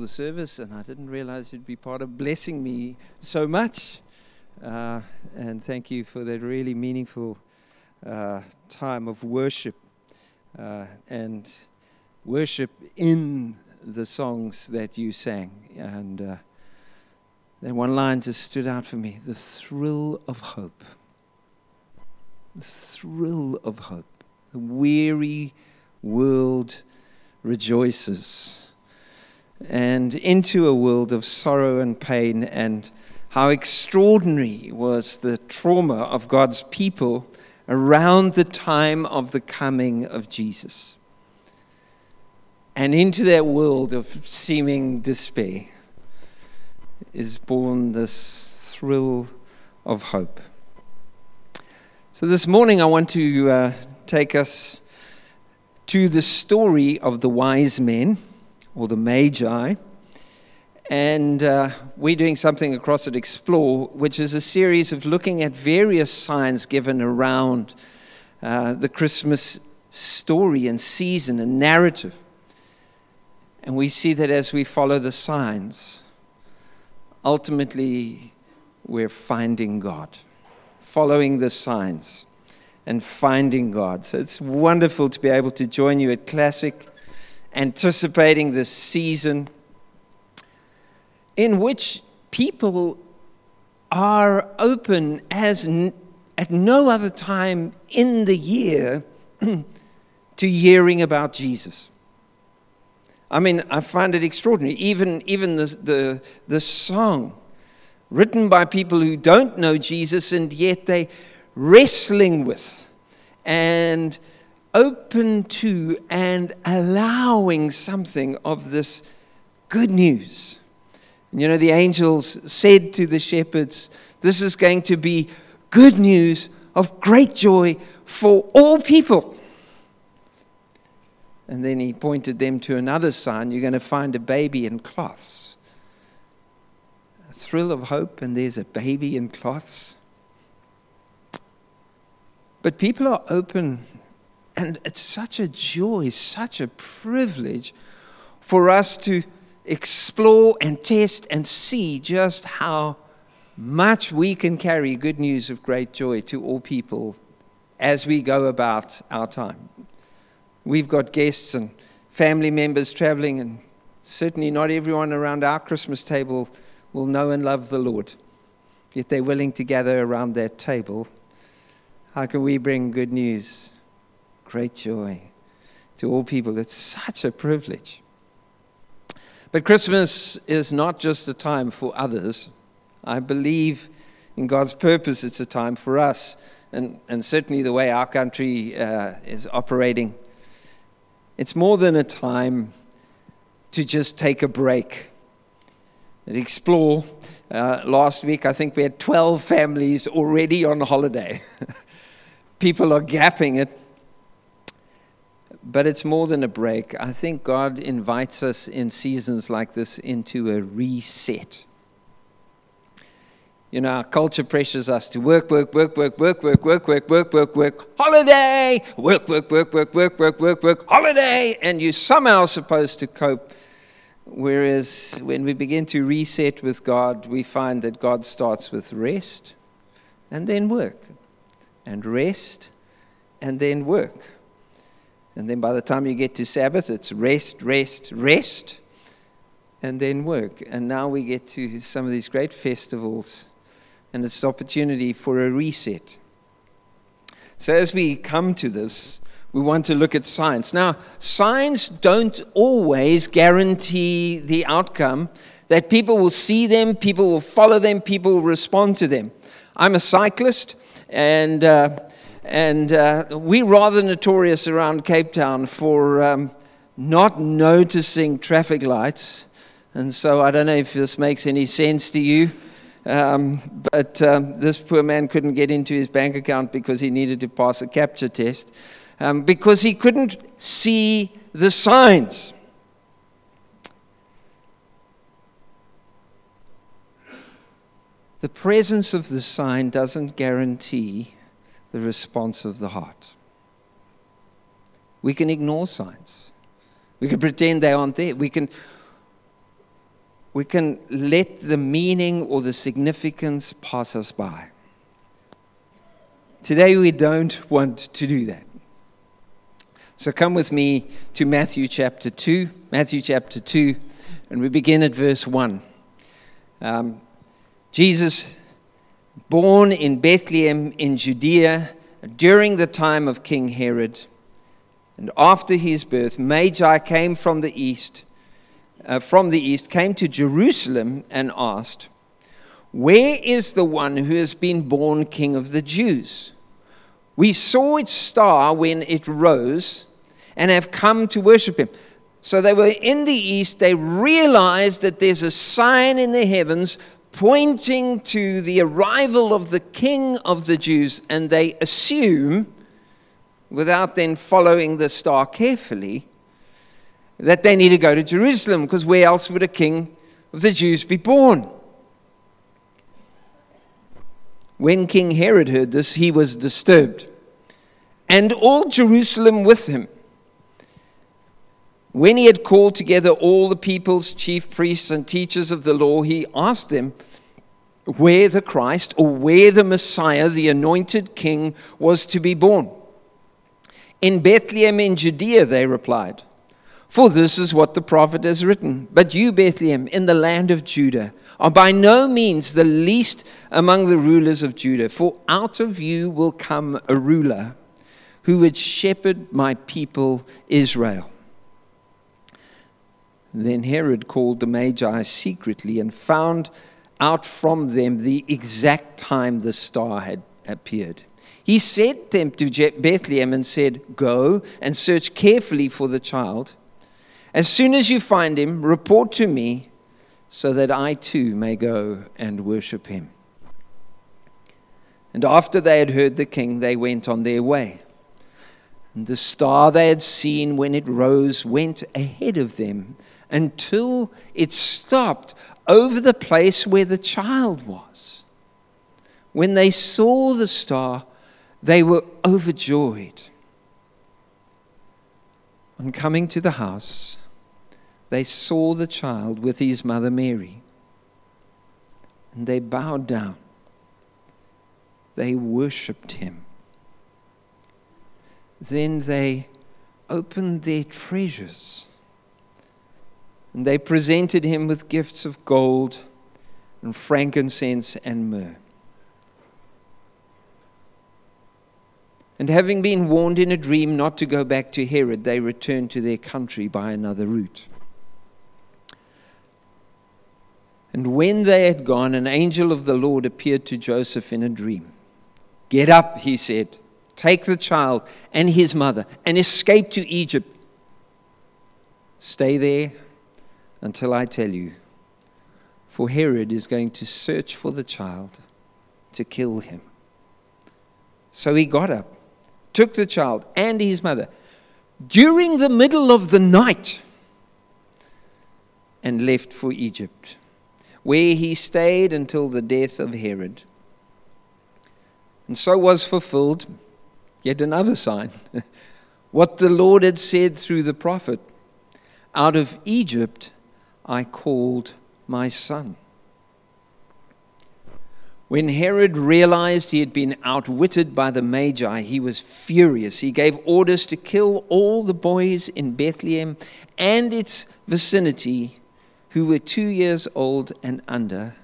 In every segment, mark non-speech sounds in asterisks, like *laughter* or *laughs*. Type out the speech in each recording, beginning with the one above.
the service, and I didn't realize you'd be part of blessing me so much. Uh, and thank you for that really meaningful uh, time of worship uh, and worship in the songs that you sang. And uh, then one line just stood out for me the thrill of hope. The thrill of hope. The weary world rejoices and into a world of sorrow and pain, and how extraordinary was the trauma of God's people around the time of the coming of Jesus. And into that world of seeming despair is born this thrill of hope. So, this morning I want to uh, take us to the story of the wise men or the Magi. And uh, we're doing something across at Explore, which is a series of looking at various signs given around uh, the Christmas story and season and narrative. And we see that as we follow the signs, ultimately we're finding God, following the signs and finding God. So it's wonderful to be able to join you at Classic anticipating this season in which people are open as n- at no other time in the year *clears throat* to hearing about Jesus. I mean, I find it extraordinary. Even, even the, the, the song written by people who don't know Jesus and yet they wrestling with and open to and allowing something of this good news. You know, the angels said to the shepherds, This is going to be good news of great joy for all people. And then he pointed them to another sign you're going to find a baby in cloths. A thrill of hope, and there's a baby in cloths. But people are open and it's such a joy, such a privilege for us to explore and test and see just how much we can carry good news of great joy to all people as we go about our time. We've got guests and family members traveling, and certainly not everyone around our Christmas table will know and love the Lord. Yet they're willing to gather around that table. How can we bring good news great joy to all people. It's such a privilege. But Christmas is not just a time for others. I believe in God's purpose, it's a time for us. And, and certainly the way our country uh, is operating, it's more than a time to just take a break and explore. Uh, last week, I think we had 12 families already on holiday. *laughs* People are gapping it but it's more than a break. I think God invites us in seasons like this into a reset. You know, our culture pressures us to work, work, work, work, work, work, work, work, work, work, work, holiday, work, work, work, work, work, work, work, work, holiday, and you're somehow supposed to cope. Whereas when we begin to reset with God, we find that God starts with rest and then work, and rest and then work. And then by the time you get to Sabbath, it's rest, rest, rest, and then work. And now we get to some of these great festivals, and it's an opportunity for a reset. So as we come to this, we want to look at signs. Now, signs don't always guarantee the outcome that people will see them, people will follow them, people will respond to them. I'm a cyclist, and uh, and uh, we're rather notorious around Cape Town for um, not noticing traffic lights. And so I don't know if this makes any sense to you. Um, but um, this poor man couldn't get into his bank account because he needed to pass a CAPTCHA test um, because he couldn't see the signs. The presence of the sign doesn't guarantee the response of the heart. We can ignore signs. We can pretend they aren't there. We can, we can let the meaning or the significance pass us by. Today, we don't want to do that. So come with me to Matthew chapter 2. Matthew chapter 2, and we begin at verse 1. Um, Jesus, born in Bethlehem in Judea during the time of King Herod, and after his birth, Magi came from the east uh, from the east came to Jerusalem and asked, Where is the one who has been born king of the Jews? We saw its star when it rose and have come to worship him. So they were in the east, they realized that there's a sign in the heavens pointing to the arrival of the king of the Jews, and they assume, without then following the star carefully, that they need to go to Jerusalem because where else would a king of the Jews be born? When King Herod heard this, he was disturbed, and all Jerusalem with him. When he had called together all the people's chief priests and teachers of the law, he asked them where the Christ or where the Messiah, the anointed king, was to be born. In Bethlehem in Judea, they replied. For this is what the prophet has written. But you, Bethlehem, in the land of Judah, are by no means the least among the rulers of Judah, for out of you will come a ruler who would shepherd my people Israel. Then Herod called the Magi secretly and found out from them the exact time the star had appeared. He sent them to Bethlehem and said, Go and search carefully for the child. As soon as you find him, report to me so that I too may go and worship him. And after they had heard the king, they went on their way. And the star they had seen when it rose went ahead of them until it stopped over the place where the child was. When they saw the star, they were overjoyed. On coming to the house, they saw the child with his mother Mary. And they bowed down. They worshiped him. Then they opened their treasures. And they presented him with gifts of gold and frankincense and myrrh. And having been warned in a dream not to go back to Herod, they returned to their country by another route. And when they had gone, an angel of the Lord appeared to Joseph in a dream. Get up, he said, take the child and his mother and escape to Egypt. Stay there until I tell you, for Herod is going to search for the child to kill him. So he got up, took the child and his mother during the middle of the night, and left for Egypt where he stayed until the death of Herod. And so was fulfilled yet another sign *laughs* what the Lord had said through the prophet Out of Egypt I called my son. When Herod realized he had been outwitted by the Magi, he was furious. He gave orders to kill all the boys in Bethlehem and its vicinity who were two years old and under,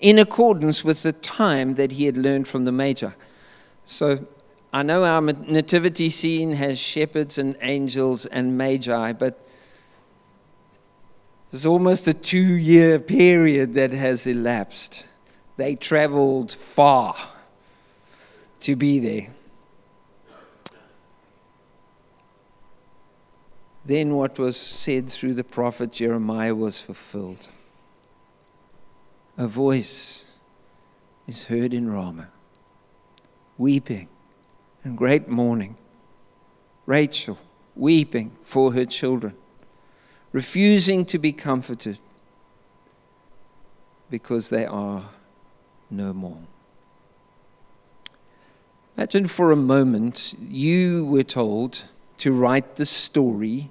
in accordance with the time that he had learned from the Magi. So I know our nativity scene has shepherds and angels and magi, but there's almost a two year period that has elapsed. They traveled far to be there. then what was said through the prophet Jeremiah was fulfilled. A voice is heard in Ramah, weeping and great mourning. Rachel weeping for her children, refusing to be comforted because they are no more. Imagine for a moment you were told to write the story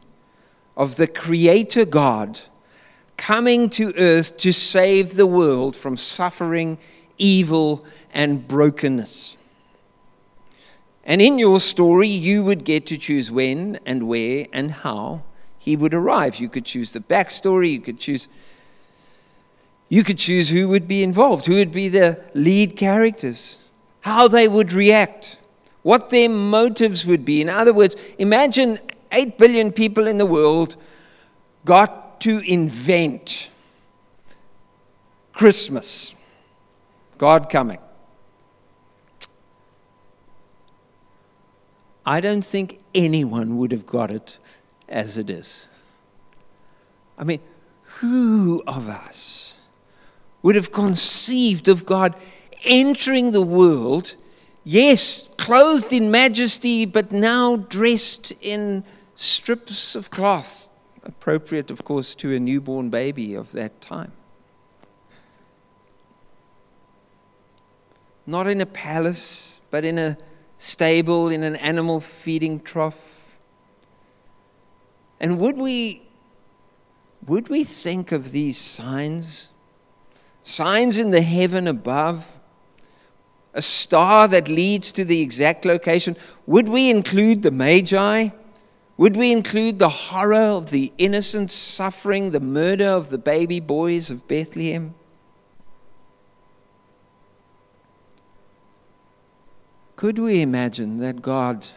of the Creator God coming to earth to save the world from suffering, evil, and brokenness. And in your story, you would get to choose when and where and how he would arrive. You could choose the backstory, you could choose you could choose who would be involved, who would be the lead characters, how they would react, what their motives would be. In other words, imagine 8 billion people in the world got to invent Christmas, God coming. I don't think anyone would have got it as it is. I mean, who of us would have conceived of God entering the world, yes, clothed in majesty, but now dressed in strips of cloth, appropriate, of course, to a newborn baby of that time? Not in a palace, but in a stable, in an animal feeding trough and would we, would we think of these signs? Signs in the heaven above? A star that leads to the exact location? Would we include the Magi? Would we include the horror of the innocent suffering, the murder of the baby boys of Bethlehem? Could we imagine that God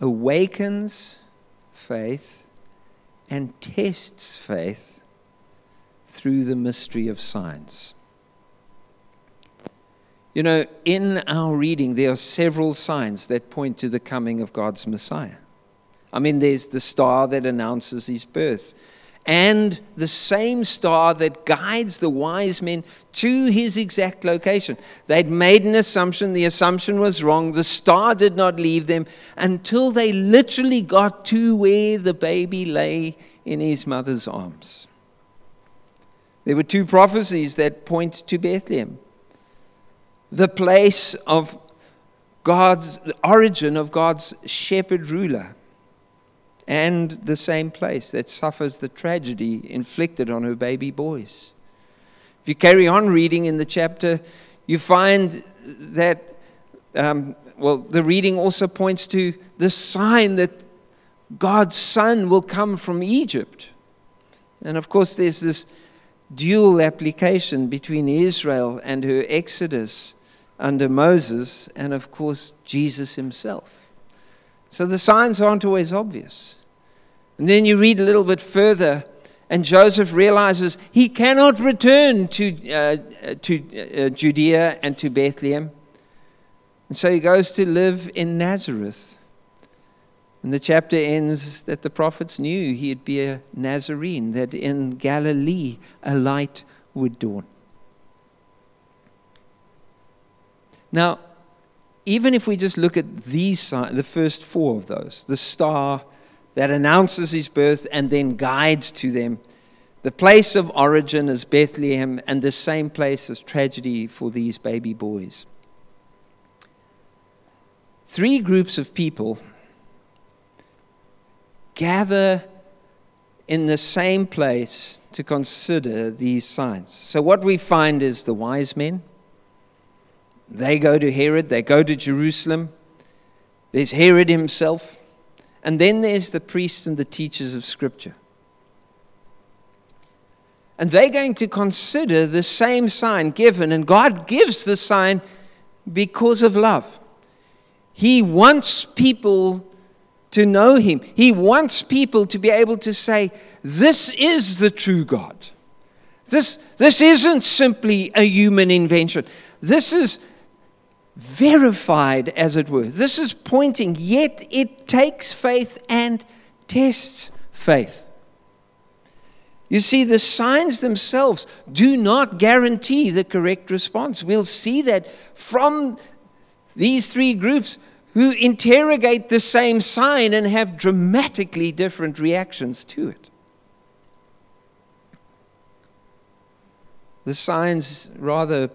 awakens faith and tests faith through the mystery of signs. You know, in our reading, there are several signs that point to the coming of God's Messiah. I mean, there's the star that announces his birth and the same star that guides the wise men to his exact location. They'd made an assumption, the assumption was wrong. The star did not leave them until they literally got to where the baby lay in his mother's arms. There were two prophecies that point to Bethlehem the place of God's, the origin of God's shepherd ruler and the same place that suffers the tragedy inflicted on her baby boys. If you carry on reading in the chapter, you find that, um, well, the reading also points to the sign that God's Son will come from Egypt. And of course, there's this dual application between Israel and her exodus under Moses, and of course, Jesus himself. So the signs aren't always obvious. And then you read a little bit further, and Joseph realizes he cannot return to, uh, to uh, Judea and to Bethlehem. And so he goes to live in Nazareth. And the chapter ends that the prophets knew he'd be a Nazarene, that in Galilee a light would dawn. Now, even if we just look at these, the first four of those, the star that announces his birth and then guides to them, the place of origin is Bethlehem, and the same place is tragedy for these baby boys. Three groups of people gather in the same place to consider these signs. So, what we find is the wise men they go to Herod, they go to Jerusalem. There's Herod himself. And then there's the priests and the teachers of Scripture. And they're going to consider the same sign given, and God gives the sign because of love. He wants people to know Him, He wants people to be able to say, This is the true God. This, this isn't simply a human invention. This is verified, as it were. This is pointing, yet it takes faith and tests faith. You see, the signs themselves do not guarantee the correct response. We'll see that from these three groups who interrogate the same sign and have dramatically different reactions to it. The signs rather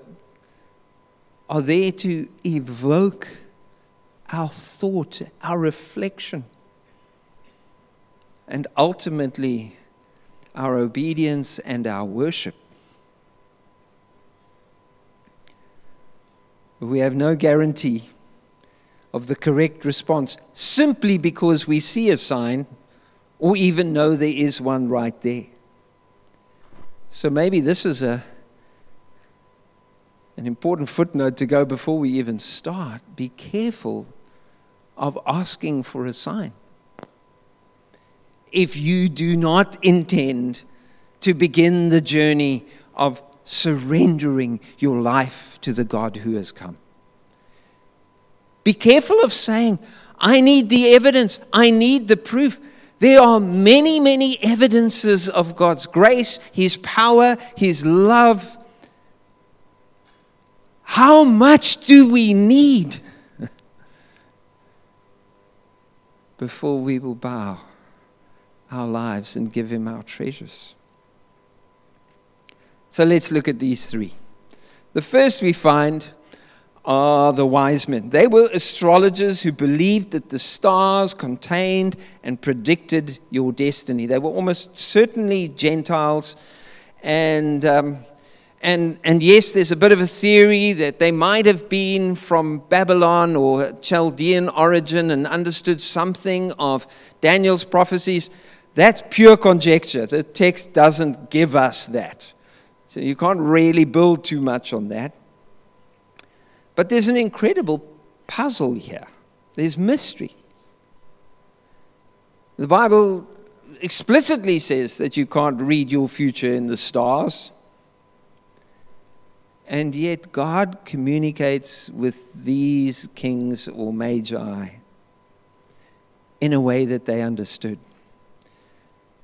are there to evoke our thought, our reflection, and ultimately our obedience, and our worship. We have no guarantee of the correct response simply because we see a sign or even know there is one right there. So maybe this is a, an important footnote to go before we even start. Be careful of asking for a sign. If you do not intend to begin the journey of surrendering your life to the God who has come. Be careful of saying, I need the evidence, I need the proof. There are many, many evidences of God's grace, His power, His love. How much do we need *laughs* before we will bow our lives and give Him our treasures? So let's look at these three. The first we find are the wise men. They were astrologers who believed that the stars contained and predicted your destiny. They were almost certainly Gentiles. And, um, and, and yes, there's a bit of a theory that they might have been from Babylon or Chaldean origin and understood something of Daniel's prophecies. That's pure conjecture. The text doesn't give us that. So you can't really build too much on that. But there's an incredible puzzle here. There's mystery. The Bible explicitly says that you can't read your future in the stars. And yet, God communicates with these kings or magi in a way that they understood.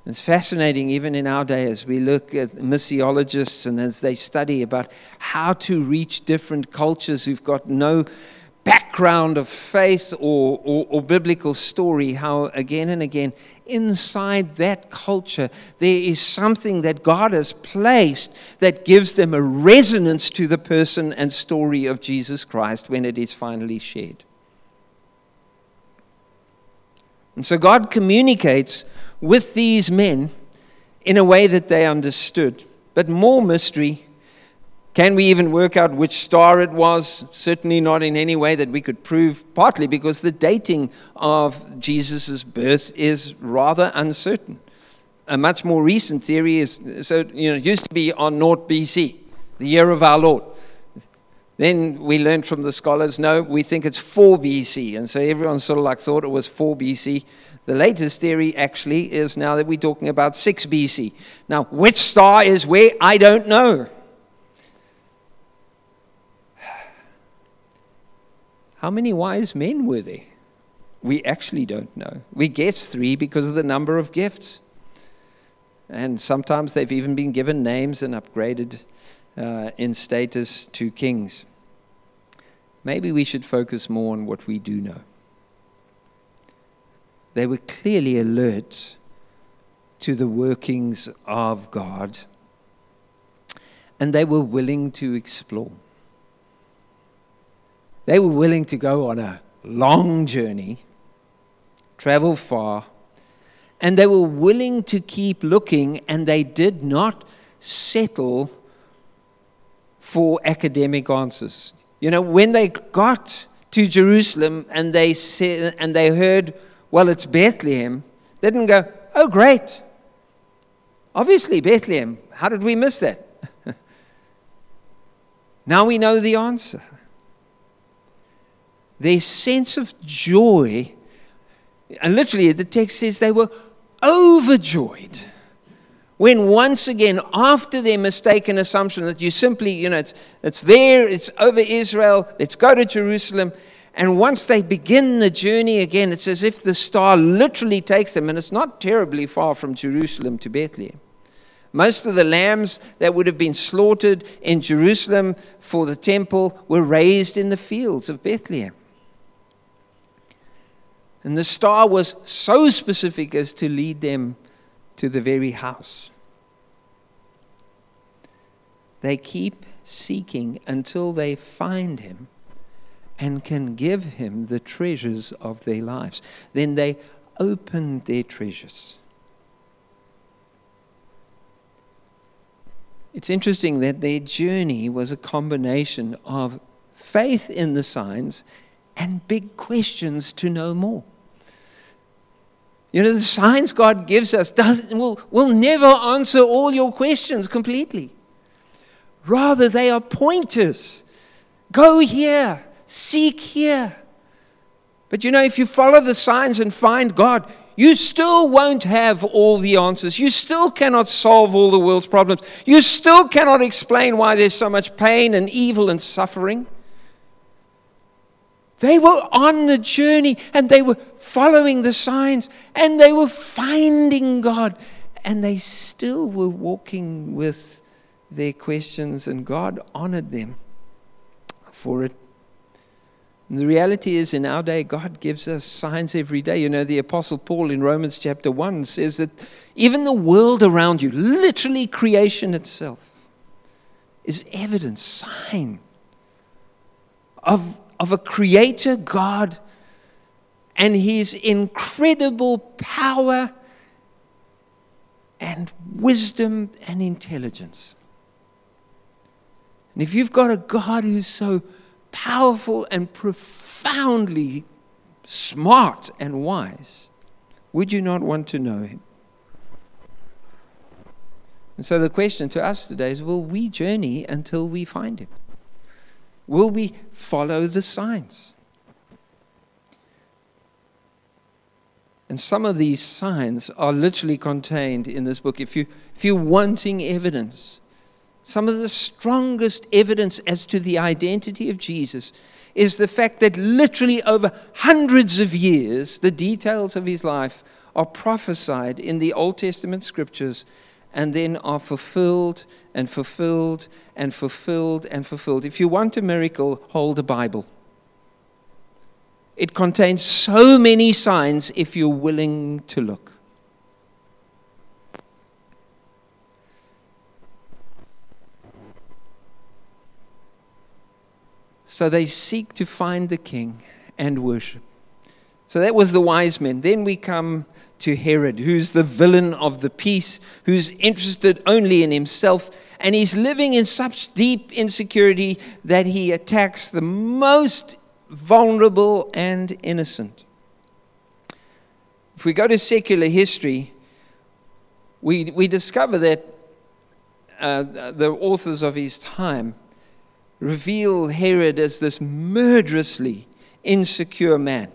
It's fascinating, even in our day, as we look at missiologists and as they study about how to reach different cultures who've got no background of faith or, or, or, biblical story, how again and again, inside that culture, there is something that God has placed that gives them a resonance to the person and story of Jesus Christ when it is finally shared. And so God communicates with these men in a way that they understood. But more mystery. Can we even work out which star it was? Certainly not in any way that we could prove, partly because the dating of Jesus' birth is rather uncertain. A much more recent theory is so, you know, it used to be on naught BC, the year of our Lord. Then we learned from the scholars, no, we think it's 4 BC. And so everyone sort of like thought it was 4 BC. The latest theory actually is now that we're talking about 6 BC. Now, which star is where? I don't know. How many wise men were there? We actually don't know. We guess three because of the number of gifts. And sometimes they've even been given names and upgraded uh, in status to kings. Maybe we should focus more on what we do know. They were clearly alert to the workings of God, and they were willing to explore. They were willing to go on a long journey, travel far, and they were willing to keep looking, and they did not settle for academic answers. You know, when they got to Jerusalem and they said, and they heard well, it's Bethlehem, they didn't go, oh, great. Obviously, Bethlehem. How did we miss that? *laughs* now we know the answer. Their sense of joy, and literally the text says they were overjoyed when once again, after their mistaken assumption that you simply, you know, it's, it's there, it's over Israel, let's go to Jerusalem, and once they begin the journey again, it's as if the star literally takes them, and it's not terribly far from Jerusalem to Bethlehem. Most of the lambs that would have been slaughtered in Jerusalem for the temple were raised in the fields of Bethlehem. And the star was so specific as to lead them to the very house. They keep seeking until they find him and can give him the treasures of their lives. Then they open their treasures. it's interesting that their journey was a combination of faith in the signs and big questions to know more. You know, the signs God gives us doesn't, will, will never answer all your questions completely. Rather, they are pointers. Go here, seek here. But you know, if you follow the signs and find God, you still won't have all the answers. You still cannot solve all the world's problems. You still cannot explain why there's so much pain and evil and suffering. They were on the journey and they were following the signs and they were finding God and they still were walking with their questions and God honored them for it. And the reality is, in our day, God gives us signs every day. You know, the Apostle Paul in Romans chapter 1 says that even the world around you, literally creation itself, is evidence, sign of, of a creator God and his incredible power and wisdom and intelligence. And if you've got a God who's so powerful and profoundly smart and wise, would you not want to know him? And so the question to us today is will we journey until we find him? Will we follow the signs? And some of these signs are literally contained in this book. If, you, if you're wanting evidence, some of the strongest evidence as to the identity of Jesus is the fact that literally over hundreds of years, the details of his life are prophesied in the Old Testament scriptures and then are fulfilled and fulfilled and fulfilled and fulfilled. If you want a miracle, hold a Bible. It contains so many signs if you're willing to look. So they seek to find the king and worship. So that was the wise men. Then we come to Herod, who's the villain of the piece, who's interested only in himself, and he's living in such deep insecurity that he attacks the most vulnerable and innocent. If we go to secular history, we, we discover that uh, the authors of his time reveal Herod as this murderously insecure man.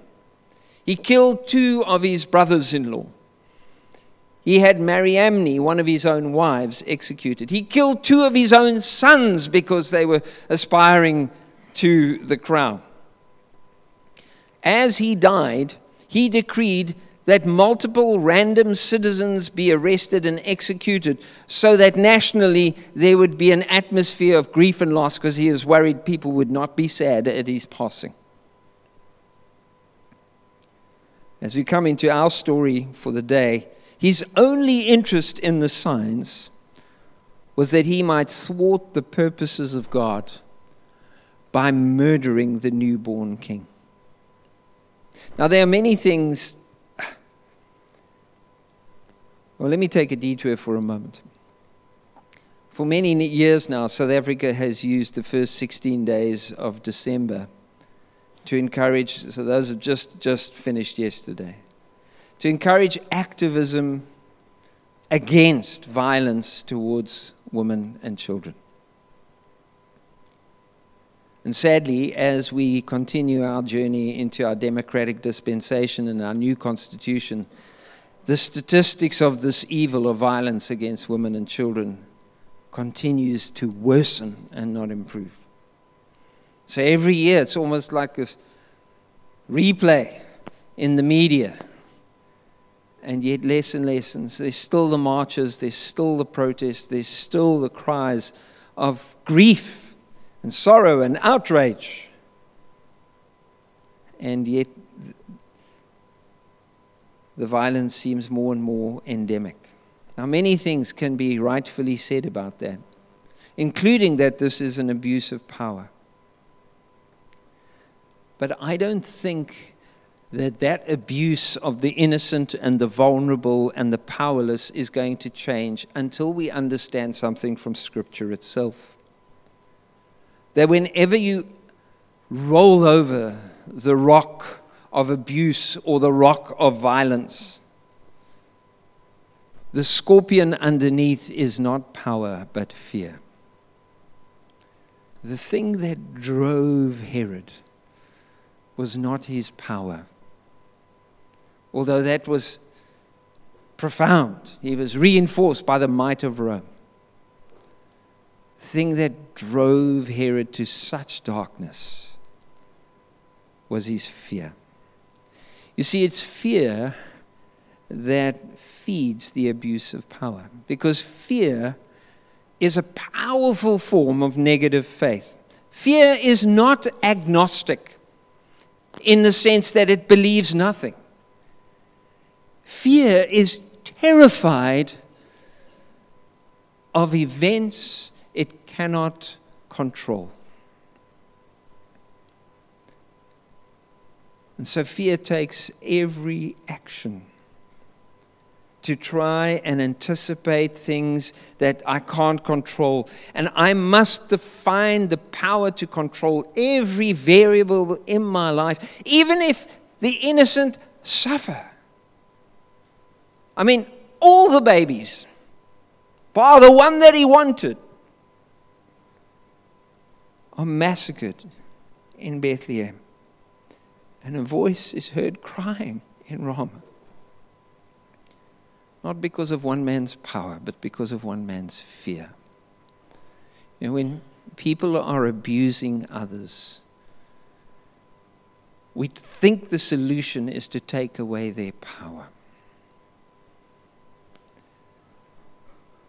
He killed two of his brothers in law. He had Mariamne, one of his own wives, executed. He killed two of his own sons because they were aspiring to the crown. As he died, he decreed that multiple random citizens be arrested and executed so that nationally there would be an atmosphere of grief and loss because he was worried people would not be sad at his passing. As we come into our story for the day, his only interest in the signs was that he might thwart the purposes of God by murdering the newborn king. Now, there are many things well, let me take a detour for a moment. For many years now, South Africa has used the first 16 days of December to encourage, so those have just, just finished yesterday, to encourage activism against violence towards women and children. And sadly, as we continue our journey into our democratic dispensation and our new constitution, the statistics of this evil of violence against women and children continues to worsen and not improve. So every year it's almost like this replay in the media. And yet, less and less. And there's still the marches, there's still the protests, there's still the cries of grief and sorrow and outrage. And yet, the violence seems more and more endemic. Now, many things can be rightfully said about that, including that this is an abuse of power. But I don't think that that abuse of the innocent and the vulnerable and the powerless is going to change until we understand something from Scripture itself. That whenever you roll over the rock of abuse or the rock of violence, the scorpion underneath is not power but fear. The thing that drove Herod was not his power although that was profound. He was reinforced by the might of Rome. The thing that drove Herod to such darkness was his fear. You see, it's fear that feeds the abuse of power because fear is a powerful form of negative faith. Fear is not agnostic in the sense that it believes nothing. Fear is terrified of events it cannot control. And so fear takes every action to try and anticipate things that I can't control. And I must define the power to control every variable in my life, even if the innocent suffer. I mean, all the babies, bar the one that he wanted, are massacred in Bethlehem. And a voice is heard crying in Ramah. Not because of one man's power, but because of one man's fear. You know, when people are abusing others, we think the solution is to take away their power.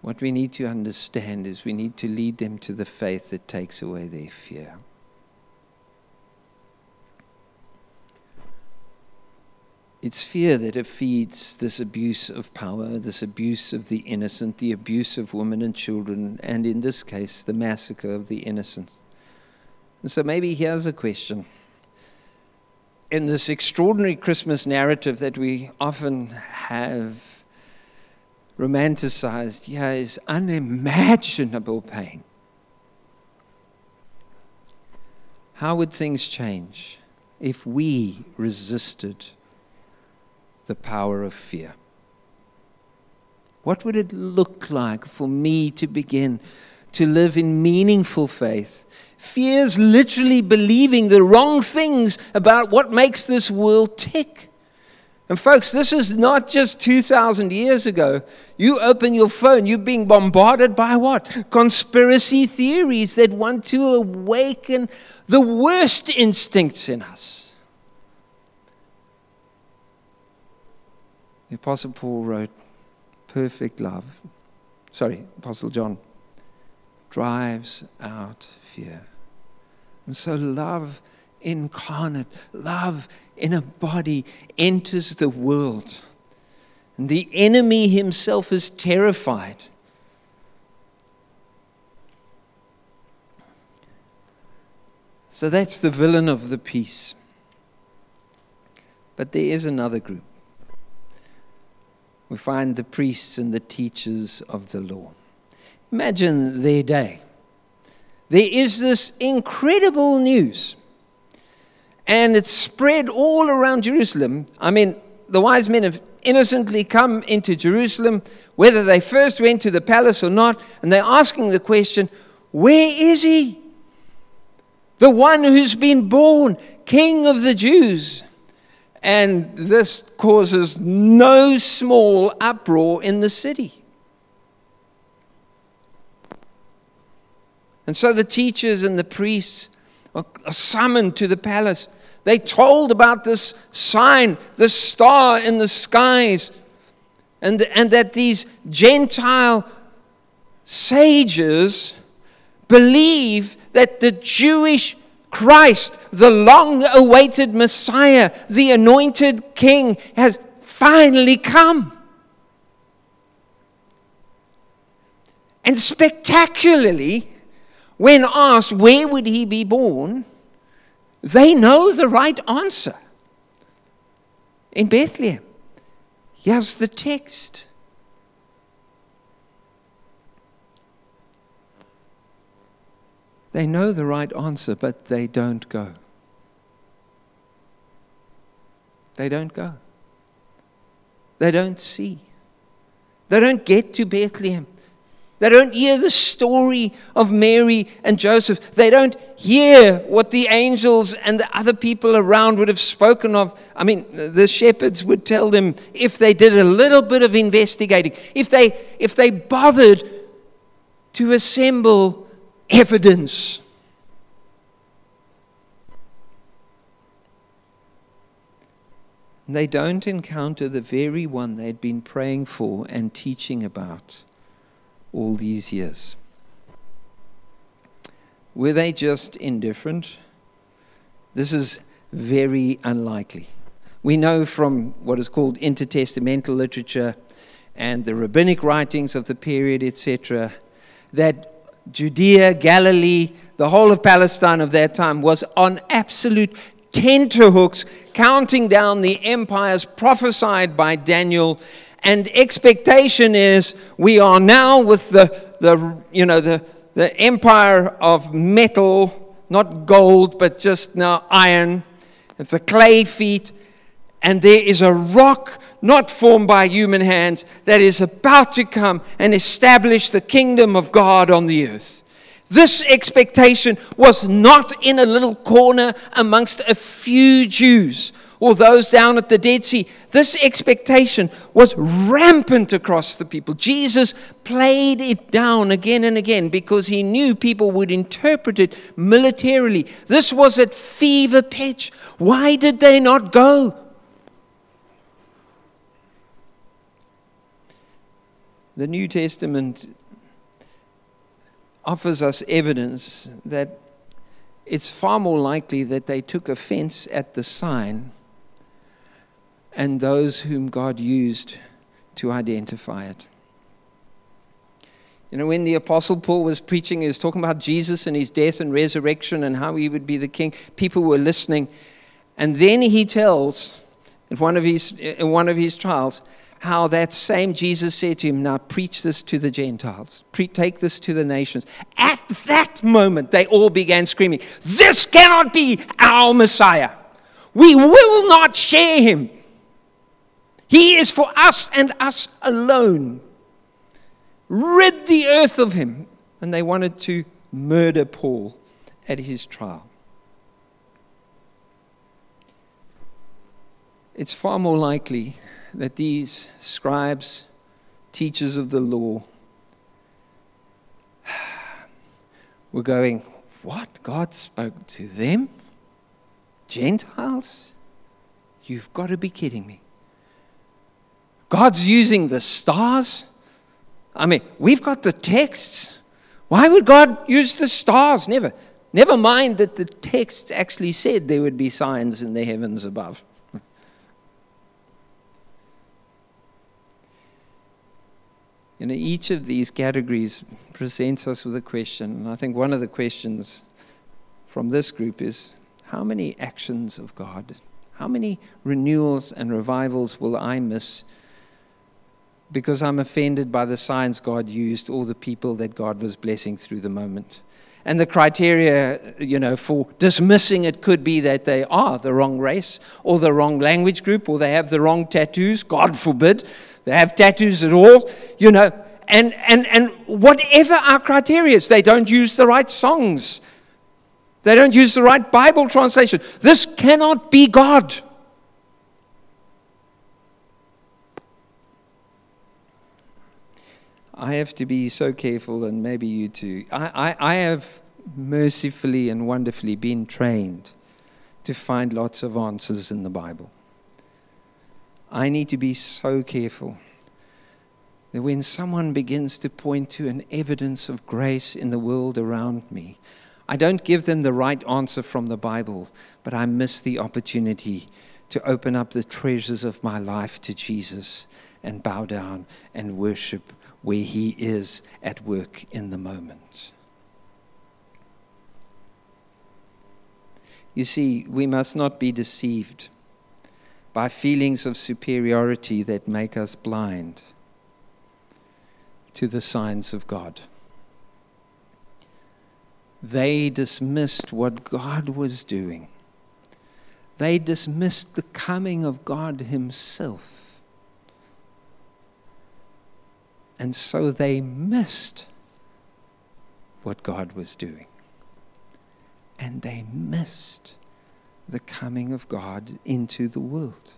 What we need to understand is we need to lead them to the faith that takes away their fear. It's fear that feeds this abuse of power, this abuse of the innocent, the abuse of women and children, and in this case, the massacre of the innocent. And so maybe here's a question. In this extraordinary Christmas narrative that we often have romanticized, yeah, is unimaginable pain. How would things change if we resisted the power of fear? What would it look like for me to begin to live in meaningful faith? Fear is literally believing the wrong things about what makes this world tick. And folks, this is not just 2,000 years ago. You open your phone, you're being bombarded by what? Conspiracy theories that want to awaken the worst instincts in us. The Apostle Paul wrote, Perfect love, sorry, Apostle John, drives out fear. And so love incarnate, love in a body enters the world. And the enemy himself is terrified. So that's the villain of the piece. But there is another group. We find the priests and the teachers of the law. Imagine their day. There is this incredible news and it's spread all around Jerusalem. I mean, the wise men have innocently come into Jerusalem, whether they first went to the palace or not, and they're asking the question, Where is he? The one who's been born, King of the Jews. And this causes no small uproar in the city. And so the teachers and the priests are summoned to the palace. They told about this sign, this star in the skies, and, and that these Gentile sages believe that the Jewish Christ, the long awaited Messiah, the anointed King, has finally come. And spectacularly, when asked where would he be born, they know the right answer. in Bethlehem. Here's the text. They know the right answer, but they don't go. They don't go. They don't see. They don't get to Bethlehem. They don't hear the story of Mary and Joseph. They don't hear what the angels and the other people around would have spoken of. I mean, the shepherds would tell them if they did a little bit of investigating, if they, if they bothered to assemble evidence. They don't encounter the very one they'd been praying for and teaching about all these years? Were they just indifferent? This is very unlikely. We know from what is called intertestamental literature and the rabbinic writings of the period, etc., that Judea, Galilee, the whole of Palestine of that time was on absolute tenterhooks, counting down the empires prophesied by Daniel and expectation is we are now with the, the you know, the, the empire of metal, not gold, but just now iron. It's the clay feet. And there is a rock not formed by human hands that is about to come and establish the kingdom of God on the earth. This expectation was not in a little corner amongst a few Jews or those down at the Dead Sea. This expectation was rampant across the people. Jesus played it down again and again because he knew people would interpret it militarily. This was at fever pitch. Why did they not go? The New Testament offers us evidence that it's far more likely that they took offense at the sign and those whom God used to identify it. You know, when the Apostle Paul was preaching, he was talking about Jesus and his death and resurrection and how he would be the king. People were listening. And then he tells, in one of his, in one of his trials, how that same Jesus said to him, Now preach this to the Gentiles, Pre- take this to the nations. At that moment, they all began screaming, This cannot be our Messiah. We will not share him. He is for us and us alone. Rid the earth of him. And they wanted to murder Paul at his trial. It's far more likely that these scribes, teachers of the law, *sighs* were going, What? God spoke to them? Gentiles? You've got to be kidding me. God's using the stars. I mean, we've got the texts. Why would God use the stars? Never. Never mind that the texts actually said there would be signs in the heavens above. You know, each of these categories presents us with a question. And I think one of the questions from this group is how many actions of God, how many renewals and revivals will I miss because I'm offended by the signs God used or the people that God was blessing through the moment. And the criteria, you know, for dismissing it could be that they are the wrong race or the wrong language group or they have the wrong tattoos. God forbid they have tattoos at all, you know. And, and, and whatever our criteria is, they don't use the right songs. They don't use the right Bible translation. This cannot be God. I have to be so careful, and maybe you too. I, I, I have mercifully and wonderfully been trained to find lots of answers in the Bible. I need to be so careful that when someone begins to point to an evidence of grace in the world around me, I don't give them the right answer from the Bible, but I miss the opportunity to open up the treasures of my life to Jesus and bow down and worship where He is at work in the moment. You see, we must not be deceived by feelings of superiority that make us blind to the signs of God. They dismissed what God was doing. They dismissed the coming of God Himself. And so they missed what God was doing. And they missed the coming of God into the world.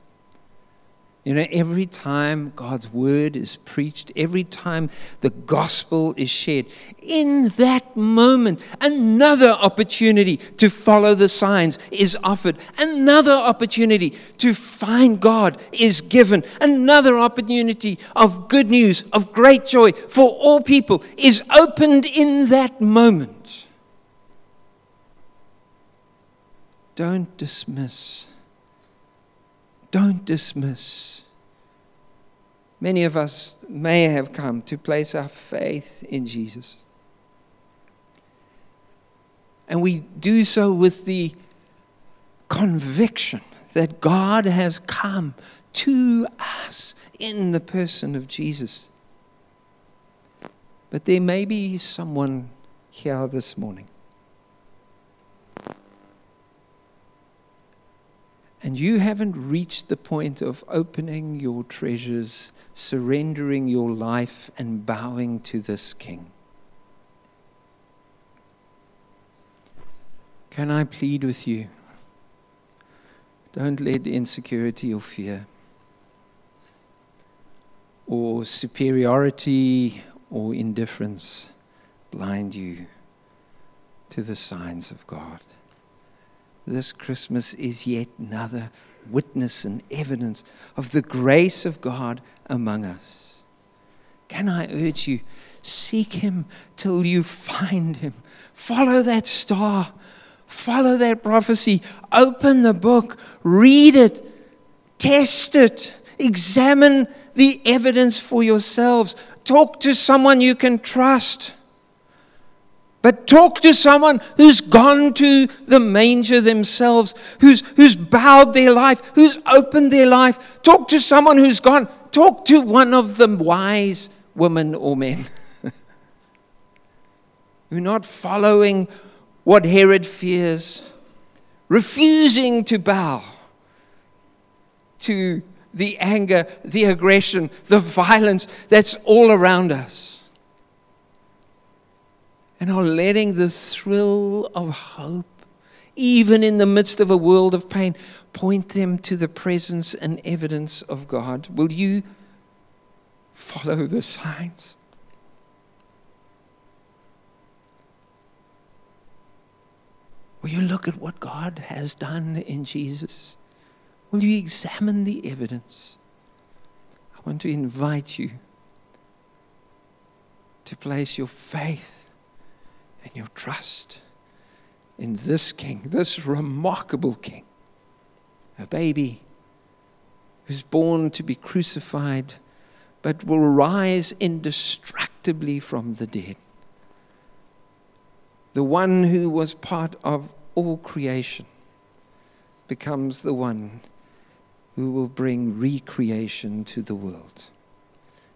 You know, every time God's word is preached, every time the gospel is shared, in that moment, another opportunity to follow the signs is offered. Another opportunity to find God is given. Another opportunity of good news, of great joy for all people is opened in that moment. Don't dismiss. Don't dismiss Many of us may have come to place our faith in Jesus. And we do so with the conviction that God has come to us in the person of Jesus. But there may be someone here this morning and you haven't reached the point of opening your treasures, surrendering your life, and bowing to this King. Can I plead with you? Don't let insecurity or fear or superiority or indifference blind you to the signs of God this Christmas is yet another witness and evidence of the grace of God among us. Can I urge you, seek Him till you find Him? Follow that star, follow that prophecy, open the book, read it, test it, examine the evidence for yourselves, talk to someone you can trust. But talk to someone who's gone to the manger themselves, who's, who's bowed their life, who's opened their life. Talk to someone who's gone. Talk to one of the wise women or men *laughs* who are not following what Herod fears, refusing to bow to the anger, the aggression, the violence that's all around us and are letting the thrill of hope, even in the midst of a world of pain, point them to the presence and evidence of God. Will you follow the signs? Will you look at what God has done in Jesus? Will you examine the evidence? I want to invite you to place your faith and your trust in this King, this remarkable King, a baby who's born to be crucified but will rise indestructibly from the dead. The one who was part of all creation becomes the one who will bring recreation to the world.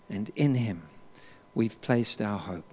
And in him we've placed our hope.